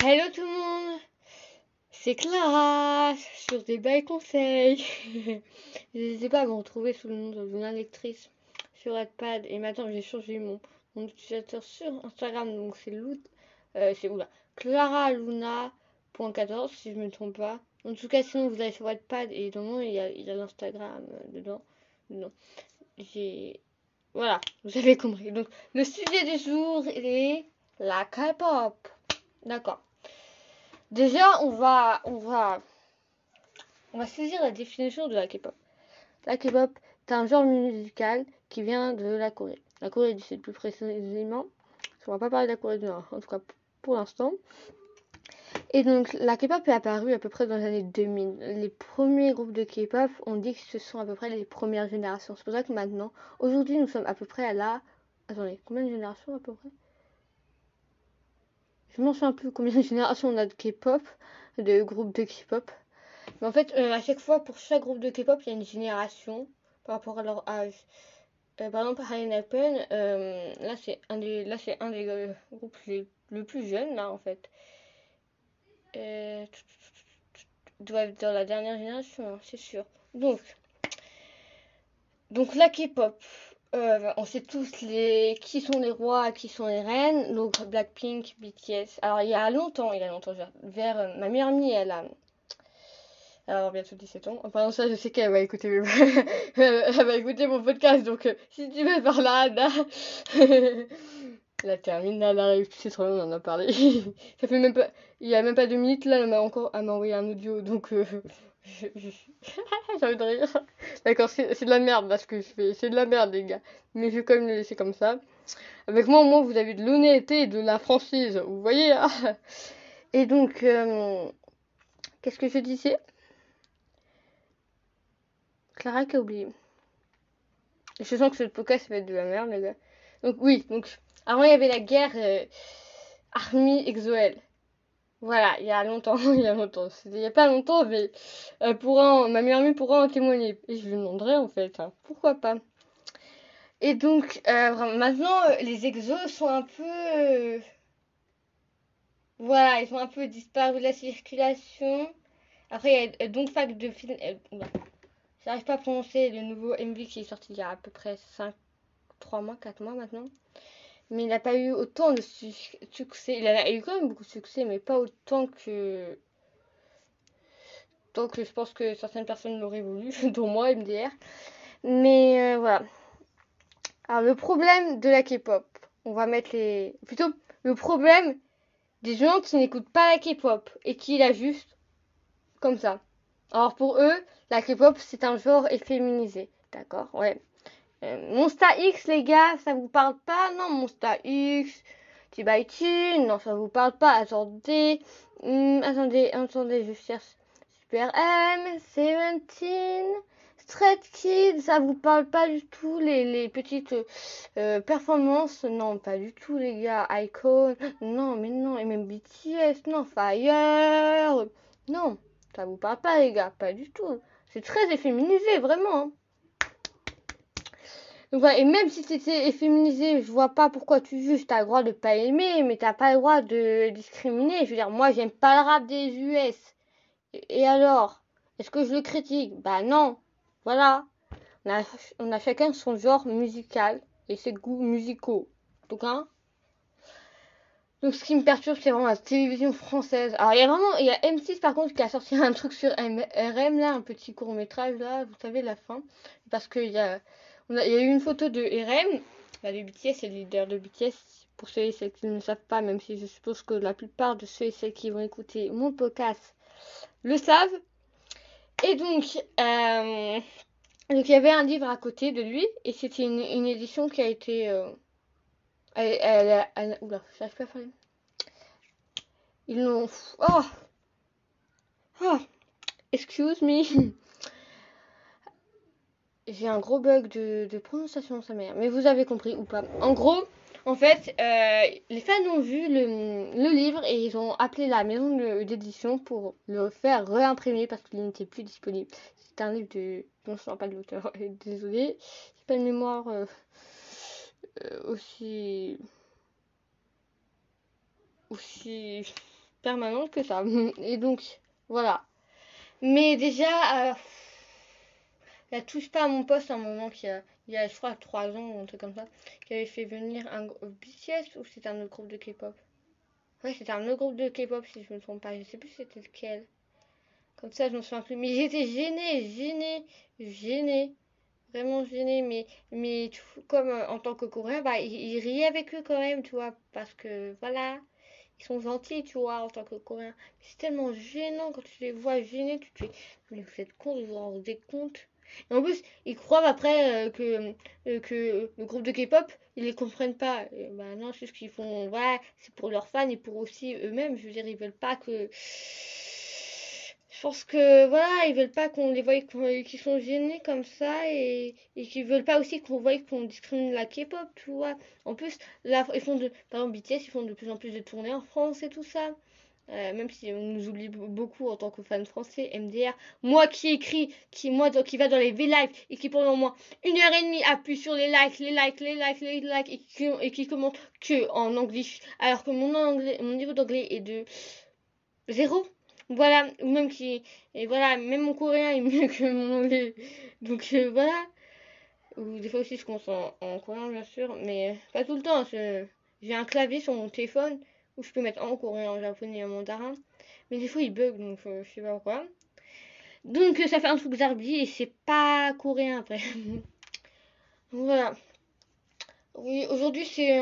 Hello tout le monde, c'est Clara sur des bails conseils. N'hésitez pas à me retrouver sous le nom de Luna Lectrice sur Wattpad et maintenant j'ai changé mon, mon utilisateur sur Instagram donc c'est euh, oula, Clara Luna.14 si je me trompe pas. En tout cas sinon vous allez sur Wattpad et le il y a, il y a l'Instagram euh, dedans. dedans. J'ai voilà, vous avez compris. Donc le sujet du jour est la K-pop. D'accord. Déjà, on va, on va, saisir la définition de la K-pop. La K-pop est un genre musical qui vient de la Corée. La Corée du Sud plus précisément. On va pas parler de la Corée du Nord, en tout cas pour l'instant. Et donc, la K-pop est apparue à peu près dans les années 2000. Les premiers groupes de K-pop, on dit que ce sont à peu près les premières générations. C'est pour ça que maintenant, aujourd'hui, nous sommes à peu près à la... Attendez, combien de générations à peu près? Je m'en souviens plus combien de générations on a de K-pop, de groupes de K-pop. Mais en fait, euh, à chaque fois, pour chaque groupe de K-pop, il y a une génération par rapport à leur âge. Euh, par exemple, Open, euh, là c'est un des, là c'est un des euh, groupes les, le plus jeunes là en fait. Doit être dans la dernière génération, hein, c'est sûr. Donc, donc la K-pop, euh, on sait tous les qui sont les rois, qui sont les reines. Donc Blackpink, BTS. Alors il y a longtemps, il y a longtemps, vers, euh, ma meilleure amie, elle a alors bientôt 17 ans. Enfin non, ça je sais qu'elle va écouter elle va écouter mon podcast. Donc euh, si tu veux par là, Anna. la terminale arrive, tu sais trop on en a parlé. ça fait même pas, il y a même pas deux minutes là, elle m'a encore, m'a envoyé un audio, donc euh, j'ai envie de rire. D'accord, c'est de la merde parce que je fais. C'est de la merde, les gars. Mais je vais quand même le laisser comme ça. Avec moi, au moins, vous avez de l'honnêteté et de la franchise. Vous voyez hein Et donc, euh, qu'est-ce que je disais? Clara qui a oublié. Je sens que ce podcast va être de la merde, les gars. Donc, oui, donc, avant, il y avait la guerre euh, Army Exoel. Voilà, il y a longtemps, il y a longtemps. Il y a pas longtemps, mais euh, pourra ma meilleure amie pourra en témoigner. Et je lui demanderai en fait, hein, pourquoi pas. Et donc, euh, maintenant, les exos sont un peu... Voilà, ils ont un peu disparu de la circulation. Après, il y a donc fac de film... J'arrive pas à prononcer le nouveau MV qui est sorti il y a à peu près 5, 3 mois, 4 mois maintenant mais il n'a pas eu autant de su succès. Il a eu quand même beaucoup de succès, mais pas autant que. Donc je pense que certaines personnes l'auraient voulu, dont moi, MDR. Mais euh, voilà. Alors le problème de la K-pop, on va mettre les. Plutôt, le problème des gens qui n'écoutent pas la K-pop et qui la juste comme ça. Alors pour eux, la K-pop c'est un genre efféminisé. D'accord? Ouais. Euh, Monsta X, les gars, ça vous parle pas? Non, Monsta X, Tibaïtune, non, ça vous parle pas. Attendez, hum, attendez, attendez, je cherche. Super M, Seventeen, Stray Kids, ça vous parle pas du tout? Les, petites euh, performances? Non, pas du tout, les gars. Icon, non, mais non, et même BTS, non, Fire, non, ça vous parle pas, les gars, pas du tout. C'est très efféminisé, vraiment. Et même si c'était efféminisé, je vois pas pourquoi tu juges, t'as le droit de pas aimer, mais t'as pas le droit de discriminer. Je veux dire, moi j'aime pas le rap des US. Et, alors? Est-ce que je le critique? Bah non. Voilà. On a, on a chacun son genre musical et ses goûts musicaux. Donc hein? Donc ce qui me perturbe, c'est vraiment la télévision française. Alors il y a vraiment, il y a M6 par contre qui a sorti un truc sur RM là, un petit court métrage là, vous savez la fin, parce qu'il y a, il y a eu une photo de RM, la de BTS, le leader de BTS, pour ceux et celles qui ne le savent pas, même si je suppose que la plupart de ceux et celles qui vont écouter mon podcast le savent. Et donc, euh, donc il y avait un livre à côté de lui, et c'était une, une, édition qui a été... Euh, elle, elle, elle, oula, j'arrive pas à faire... Ils l'ont... Oh Oh Excuse me j'ai un gros bug de, de prononciation, sa mère. Mais vous avez compris ou pas. En gros, en fait, euh, les fans ont vu le, livre et ils ont appelé la maison d'édition pour le faire réimprimer parce qu'il n'était plus disponible. C'est un livre de... Non, je ne pas de l'auteur. Désolée. J'ai pas de mémoire euh, euh, aussi... Aussi... permanente que ça. Et donc, voilà. Mais déjà, elle touche pas à mon poste à un moment qui a, il y a, je crois, 3 ans ou un truc comme ça, qui avait fait venir un BTS ou c'était un autre groupe de K-pop? Ouais, c'était un autre groupe de K-pop si je me trompe pas. Je sais plus c'était lequel. Comme ça, je me souviens plus. Mais j'étais gênée, gênée, gênée. Vraiment gênée. Mais, mais comme euh, en tant que Coréen, bah, il, riait avec eux quand même, tu vois. Parce que voilà, ils sont gentils, tu vois, en tant que Coréen. C'est tellement gênant quand tu les vois gênés. Tu te dis, mais vous êtes con, vous vous rendez compte et en plus, ils croient après euh, que, euh, que le groupe de K-pop, ils les comprennent pas. Et bah non, c'est ce qu'ils font. Voilà, c'est pour leurs fans et pour aussi eux-mêmes. Je veux dire, ils veulent pas que. Je pense que voilà, ils veulent pas qu'on les voie qu'ils sont gênés comme ça et, et qu'ils veulent pas aussi qu'on voie qu'on discrimine la K-pop, tu vois. En plus, là, ils font de, par exemple, BTS, ils font de plus en plus de tournées en France et tout ça. Euh, même si on nous oublie beaucoup en tant que fan français, MDR, moi qui écris, qui moi qui va dans les V-Live et qui pendant moins une heure et demie appuie sur les likes, les likes, les likes, les likes et qui, et qui commente que en anglais, alors que mon anglais, mon niveau d'anglais est de zéro. Voilà, ou même qui, et voilà, même mon coréen est mieux que mon anglais. Donc euh, voilà. Ou des fois aussi je commence en, en coréen bien sûr, mais pas tout le temps. J'ai un clavier sur mon téléphone où je peux mettre en coréen, en japonais et en mandarin. Mais des fois il bug, donc euh, je sais pas pourquoi. Donc ça fait un truc zarbi et c'est pas coréen après. voilà. Oui, aujourd'hui c'est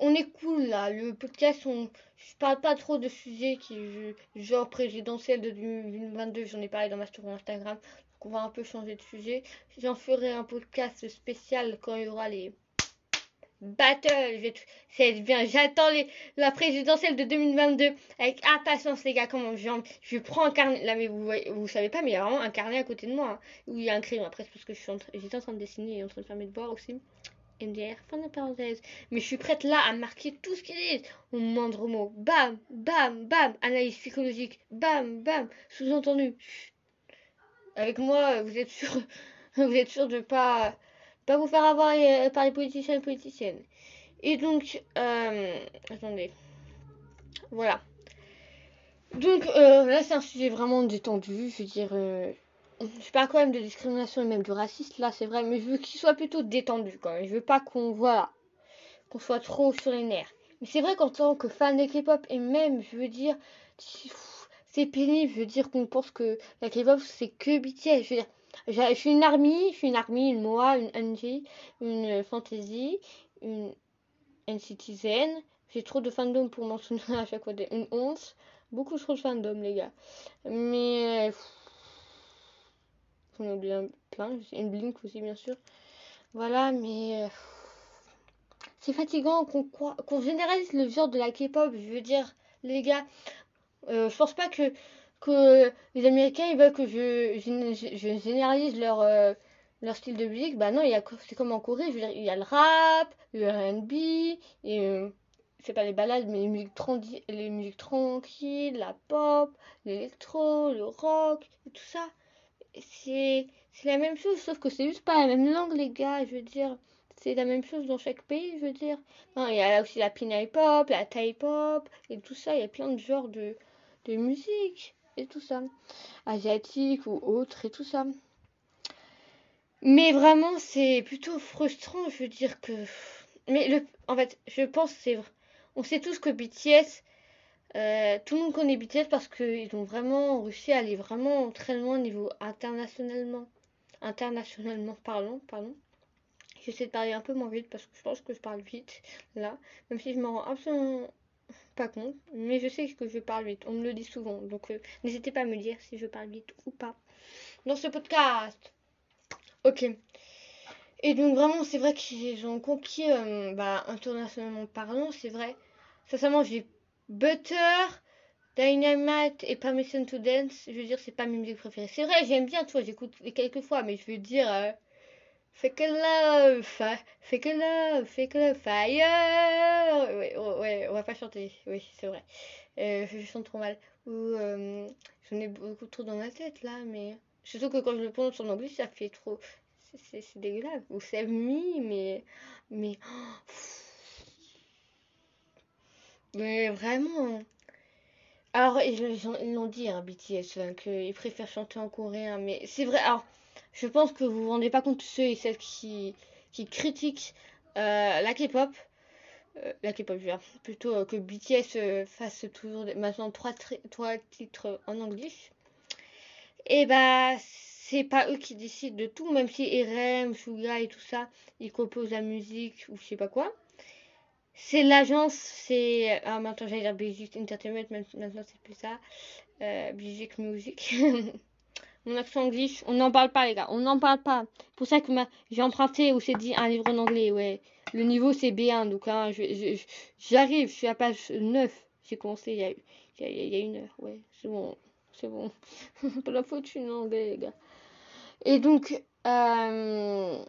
on, est cool là. Le podcast, on, je parle pas trop de sujets qui genre présidentiel de 2022. J'en ai parlé dans ma story Instagram. Donc on va un peu changer de sujet. J'en ferai un podcast spécial quand il y aura les battle. Bien. J'attends la présidentielle de 2022 avec impatience, les gars. Comment je, je prends un carnet. Là, mais vous, savez pas, mais il y a vraiment un carnet à côté de moi hein, où il y a un crayon. Après, c'est parce que je suis en j'étais en train de dessiner et en train de faire mes devoirs aussi. MDR, fin de parenthèse. Mais je suis prête là à marquer tout ce qu'il est. Au moindre mot. Bam, bam, bam. Analyse psychologique. Bam, bam. Sous-entendu. Avec moi, vous êtes sûr, vous êtes sûr de pas pas vous faire avoir euh, par les politiciens et politiciennes. Et donc, euh, attendez. Voilà. Donc euh, là, c'est un sujet vraiment détendu. Je veux dire, je parle quand même de discrimination et même de racisme. Là, c'est vrai, mais je veux qu'il soit plutôt détendu quand même. Je veux pas qu'on voilà, qu'on soit trop sur les nerfs. Mais c'est vrai qu'en tant que fan de K-pop et même, je veux dire, c'est pénible. Je veux dire qu'on pense que la K-pop c'est que BTS. Je veux dire, je suis une armée, je suis une armée, une MOA, une NG, une fantasy, une, une citizen. J'ai trop de fandom pour mentionner à chaque fois une 11. Beaucoup trop de fandom, les gars. Mais. J'en ai oublié plein. Une Blink aussi, bien sûr. Voilà, mais. C'est fatigant qu'on qu'on généralise le genre de la K-pop. Je veux dire, les gars, euh, je pense pas que que les Américains ils veulent que je, je, généralise leur, euh, leur style de musique. Bah non, c'est comme en Corée, il y a le rap, le RB, et euh, c'est pas les balades, mais les musiques, les musiques tranquilles, la pop, l'électro, le rock, tout ça. C'est la même chose, sauf que c'est juste pas la même langue, les gars, je veux dire. C'est la même chose dans chaque pays, je veux dire. Il y a aussi la pina pop, la Thai pop, et tout ça, il y a plein de genres de, de musique et tout ça, asiatique ou autre et tout ça. Mais vraiment, c'est plutôt frustrant, je veux dire que. Mais le, en fait, je pense c'est vrai. On sait tous que BTS, euh, tout le monde connaît BTS parce qu'ils ont vraiment réussi à aller vraiment très loin au niveau internationalement. Internationalement parlant, pardon. J'essaie de parler un peu moins vite parce que je pense que je parle vite là, même si je m'en rends absolument pas con, mais je sais que je parle vite. On me le dit souvent, donc euh, n'hésitez pas à me dire si je parle vite ou pas dans ce podcast. Ok. Et donc vraiment, c'est vrai qu'ils ont conquis, euh, bah, internationalement parlant, c'est vrai. Sincèrement, j'ai Butter, Dynamite et Permission to Dance. Je veux dire, c'est pas mes musiques préférées. C'est vrai, j'aime bien, toi, j'écoute quelques fois, mais je veux dire, euh, Fake love, fake love, fake love, fire. Ouais, ouais, on va pas chanter. Oui, c'est vrai. Euh, je chante trop mal. Ou euh, j'en ai beaucoup trop dans ma tête là, mais surtout que quand je le prononce en anglais, ça fait trop. C'est dégueulasse. Ou c'est me, mais mais mais vraiment. Alors, ils l'ont dit, hein, BTS, hein, qu'ils préfèrent chanter en coréen, mais c'est vrai. Alors, je pense que vous vous rendez pas compte ceux et celles qui, qui critiquent euh, la K-pop. Euh, la K-pop, plutôt euh, que BTS fasse toujours maintenant trois, trois titres en anglais. Et bah, c'est pas eux qui décident de tout, même si RM, Suga et tout ça, ils composent la musique ou je sais pas quoi. C'est l'agence, c'est. Ah, maintenant j'allais dire Basic Entertainment, maintenant c'est plus ça. Basic Music. Mon accent anglais, on n'en parle pas, les gars, on n'en parle pas. Pour ça que j'ai emprunté ou c'est dit un livre en anglais, ouais. Le niveau c'est B1, donc hein, j'arrive, je, suis à page 9. J'ai commencé il y, a, une heure, ouais, c'est bon, c'est bon. pas la faute, je suis en anglais, les gars. Et donc, euh,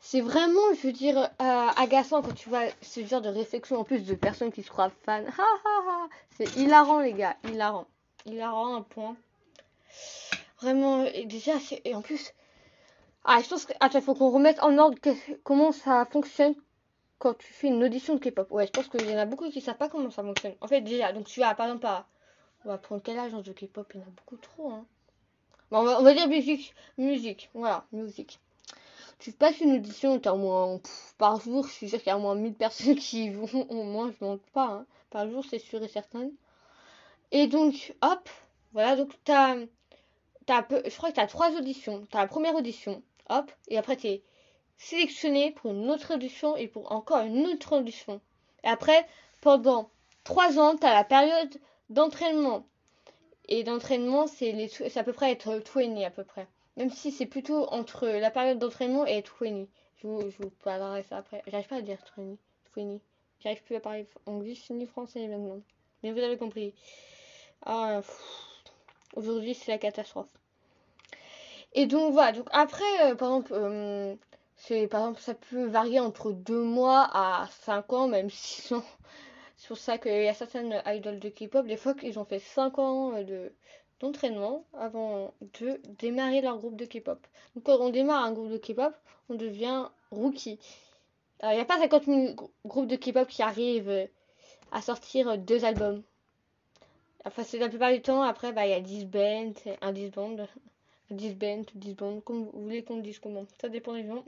c'est vraiment, je veux dire, euh, agaçant quand tu vois ce genre de réflexion en plus de personnes qui se croient fans. c'est hilarant, les gars, hilarant. Hilarant, un point. Vraiment, et déjà, et en plus. Ah, je pense que. Faut qu'on remette en ordre comment ça fonctionne quand tu fais une audition de K-pop. Ouais, je pense qu'il y en a beaucoup qui savent pas comment ça fonctionne. En fait, déjà, donc tu vas, par exemple, à. On va prendre quelle agence de K-pop Il y en a beaucoup trop, hein. Bon, on, va, on va dire musique. Musique, voilà, musique tu passes une audition, tu as au moins par jour, je suis sûr qu'il y a au moins 1000 personnes qui vont, au moins, je monte pas, hein. par jour, c'est sûr et certain. Et donc, hop, voilà, donc tu as, je crois que tu as trois auditions. Tu as la première audition, hop, et après tu es sélectionné pour une autre audition et pour encore une autre audition. Et après, pendant trois ans, tu as la période d'entraînement. Et d'entraînement, c'est à peu près être 20 à peu près. Même si c'est plutôt entre la période d'entraînement et 20. Je vous, je vous parlerai ça après. J'arrive pas à dire 20. 20. J'arrive plus à parler anglais ni français maintenant. Mais vous avez compris. Ah, Aujourd'hui, c'est la catastrophe. Et donc voilà. Donc après, euh, par exemple, euh, c'est par exemple, ça peut varier entre 2 mois à 5 ans, même 6 ans. C'est pour ça qu'il y a certaines idoles de K-pop, des fois qu'ils ont fait 5 ans de, d'entraînement avant de démarrer leur groupe de K-pop. Donc quand on démarre un groupe de K-pop, on devient rookie. Il n'y a pas 50 000 groupes de K-pop qui arrivent à sortir deux albums. Enfin, c'est la plupart du temps. Après, bah, il y a 10 bands, un 10 band, 10 bands, 10 bands, comme vous voulez qu'on dise comment. Ça dépend des gens.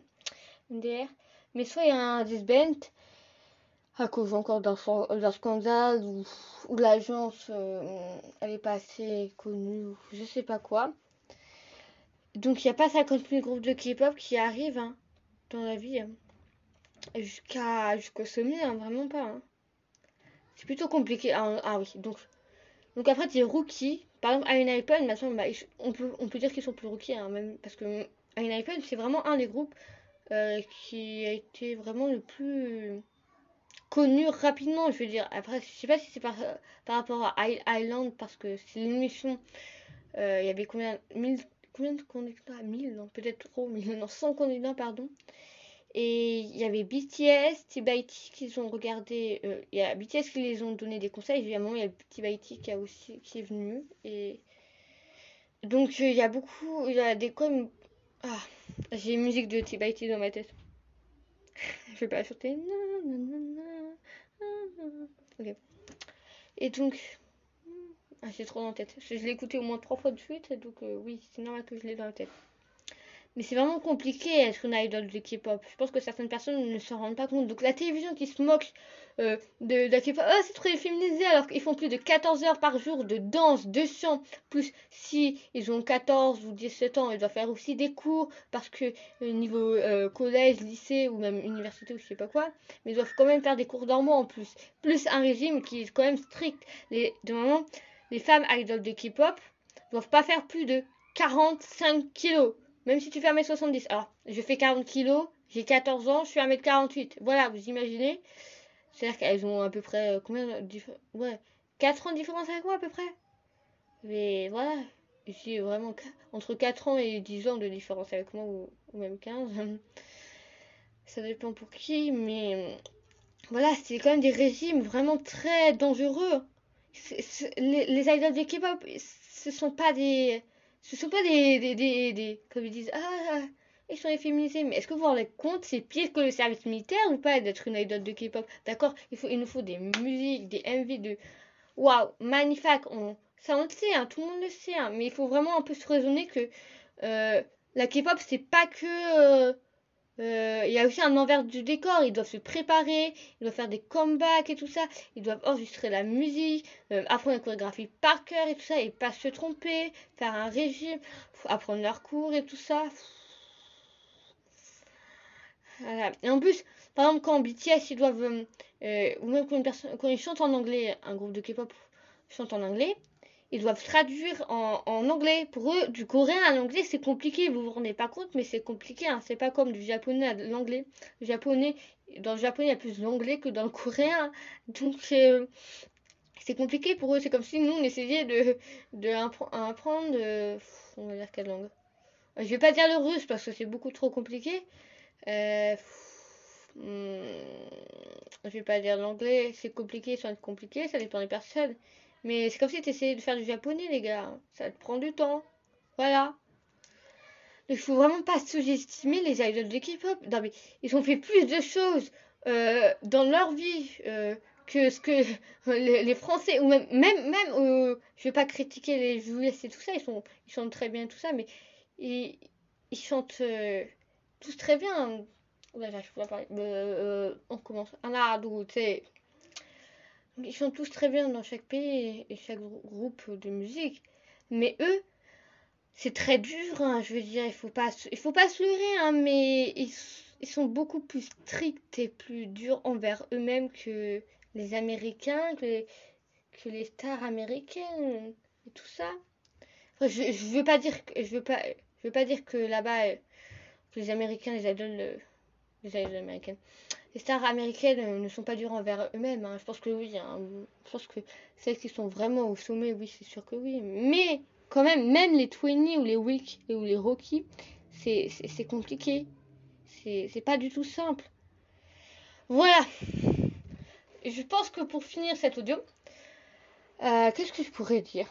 Mais soit il y a un 10 band, à cause encore d'un scandale où, l'agence euh, elle est pas assez connue ou je sais pas quoi. Donc il n'y a pas 50 000 groupes de K-pop qui arrivent hein, dans la vie. Hein. Jusqu'à jusqu'au sommet, hein, vraiment pas. Hein. C'est plutôt compliqué. Ah, ah, oui, donc donc après tu es rookie. Par exemple, à une bah, on, peut, on peut dire qu'ils sont plus rookies, même, parce que à c'est vraiment un des groupes euh, qui a été vraiment le plus connu rapidement, je veux dire. Après, je sais pas si c'est par, par rapport à Island, parce que c'est l'émission. Euh, il y avait combien, mille, combien de candidats 1000, non, peut-être trop, non, 100 candidats, pardon. Et il y avait BTS, T-Baity qui ont regardé. Euh, il y a BTS qui les ont donné des conseils, évidemment. Il y a T-Baity qui, a aussi, qui est venu. Et donc, euh, il y a beaucoup. Il y a des comme. Ah, j'ai musique de T-Baity dans ma tête. je vais pas chanter. Ok. Et donc. Ah, j'ai trop dans la tête. Je, l'ai écouté au moins trois fois de suite, donc euh, oui, c'est normal que je l'ai dans la tête. Mais c'est vraiment compliqué d'être une idol de K-pop. Je pense que certaines personnes ne s'en rendent pas compte. Donc la télévision qui se moque euh, de, la K-pop, oh, c'est trop féminisé alors qu'ils font plus de 14 heures par jour de danse, de chant. Plus si ils ont 14 ou 17 ans, ils doivent faire aussi des cours parce que euh, niveau euh, collège, lycée ou même université ou je sais pas quoi, mais ils doivent quand même faire des cours normaux en plus. Plus un régime qui est quand même strict. Les, de moment, les femmes idoles de K-pop doivent pas faire plus de 45 kilos. Même si tu fais 1m70. Alors, je fais 40 kg, j'ai 14 ans, je suis 1m48. Voilà, vous imaginez C'est-à-dire qu'elles ont à peu près euh, combien de Ouais, 4 ans de différence avec moi à peu près. Mais voilà, j'ai vraiment entre 4 ans et 10 ans de différence avec moi ou, même 15. Ça dépend pour qui, mais voilà, c'est quand même des régimes vraiment très dangereux. les, les idols de K-pop, ce sont pas des ce sont pas des, des, des, comme ils disent, ah, ils sont efféminisés. Mais est-ce que vous vous rendez compte, c'est pire que le service militaire ou pas d'être une idole de K-pop? D'accord il, faut, il nous faut des musiques, des MV de waouh, magnifique. On, ça, on le sait, hein, tout le monde le sait. Hein, mais il faut vraiment un peu se raisonner que euh, la K-pop, c'est pas que. Euh, euh, il y a aussi un envers du décor. Ils doivent se préparer, ils doivent faire des comebacks et tout ça. Ils doivent enregistrer la musique, apprendre la chorégraphie par cœur et tout ça, et pas se tromper, faire un régime, apprendre leurs cours et tout ça. Et en plus, par exemple, quand BTS ils doivent, ou même quand, une quand ils chantent en anglais, un groupe de K-pop chante en anglais, ils doivent traduire en, anglais. Pour eux, du coréen à l'anglais, c'est compliqué. Vous vous rendez pas compte, mais c'est compliqué. Hein. C'est pas comme du japonais à l'anglais. Le japonais, dans le japonais, il y a plus d'anglais que dans le coréen. Donc, c'est compliqué pour eux. C'est comme si nous, on essayait de, de apprendre. on va dire quelle langue? Je vais pas dire le russe parce que c'est beaucoup trop compliqué. Euh, hmm, je vais pas dire l'anglais. C'est compliqué, ça être compliqué. Ça dépend des personnes. Mais c'est comme si tu essayais de faire du japonais, les gars. Ça te prend du temps. Voilà. Il faut vraiment pas sous-estimer les idoles de K-pop. ils ont fait plus de choses euh, dans leur vie euh, que ce que les, Français ou même même même euh, je vais pas critiquer les US et tout ça. Ils sont ils chantent très bien tout ça, mais ils, ils chantent tous très bien. Là, pas parler. on commence. Un sais ils chantent tous très bien dans chaque pays et chaque groupe de musique. Mais eux, c'est très dur, hein, je veux dire, il faut pas, il faut pas se leurrer, hein, mais ils, sont beaucoup plus stricts et plus durs envers eux-mêmes que les Américains, que les, stars américaines et tout ça. je, je veux pas dire, que, je veux pas, je veux pas dire que là-bas, les Américains, les idoles, les idoles américaines, les stars américaines euh, ne sont pas dures envers eux-mêmes. Hein. Je pense que oui. Hein. Je pense que celles qui sont vraiment au sommet, oui, c'est sûr que oui. Mais quand même, même les Twinny ou les Wick ou les Rocky, c'est compliqué. C'est pas du tout simple. Voilà. Je pense que pour finir cet audio, euh, qu'est-ce que je pourrais dire?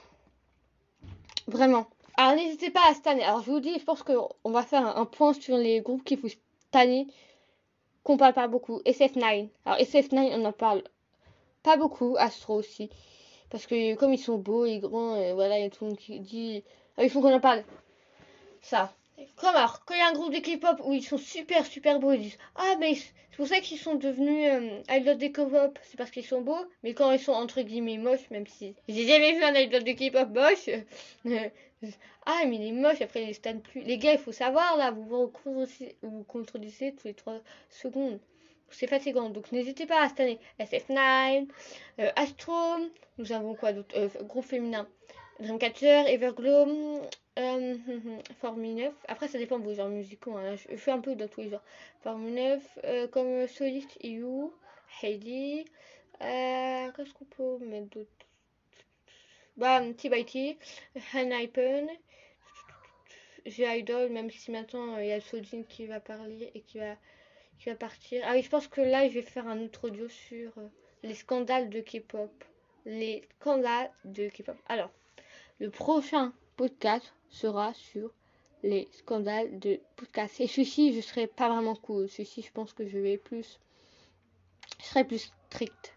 Vraiment. Alors n'hésitez pas à stanner. Alors je vous dis, je pense qu'on va faire un, point sur les groupes qui vous stanner qu'on parle pas beaucoup. SF9. Alors SF9, on en parle pas beaucoup. Astro aussi. Parce que comme ils sont beaux et grands, et voilà, il y a tout le monde qui dit... Ah, il faut qu'on en parle. Ça. Comme alors, quand il y a un groupe de K-pop où ils sont super super beaux, ils disent Ah, mais c'est pour ça qu'ils sont devenus euh, de K-pop, c'est parce qu'ils sont beaux, mais quand ils sont entre guillemets moches, même si j'ai jamais vu un idol de K-pop moche, ah, mais il est moche, après il les plus. Les gars, il faut savoir là, vous vous contredisez, tous les 3 secondes. C'est fatigant, donc n'hésitez pas à stanner SF9, euh, Astro, nous avons quoi d'autre euh, Groupe féminin Dreamcatcher, Everglow, euh, 9. Après, ça dépend de vos genres musicaux. Hein. Je fais un peu dans tous les genres. Formule 9, euh, comme Solid EU, Heidi. Euh, Qu'est-ce qu'on peut mettre d'autre? Bah, T by T, Hanaipen. J'ai Idol, même si maintenant il y a Sojin qui va parler et qui va, qui va partir. Ah oui, je pense que là, je vais faire un autre audio sur euh, les scandales de K-pop. Les scandales de K-pop. Alors, le prochain podcast sera sur les scandales de podcast. Et celui-ci, je serai pas vraiment cool. Celui-ci, je pense que je vais plus. Je serai plus strict.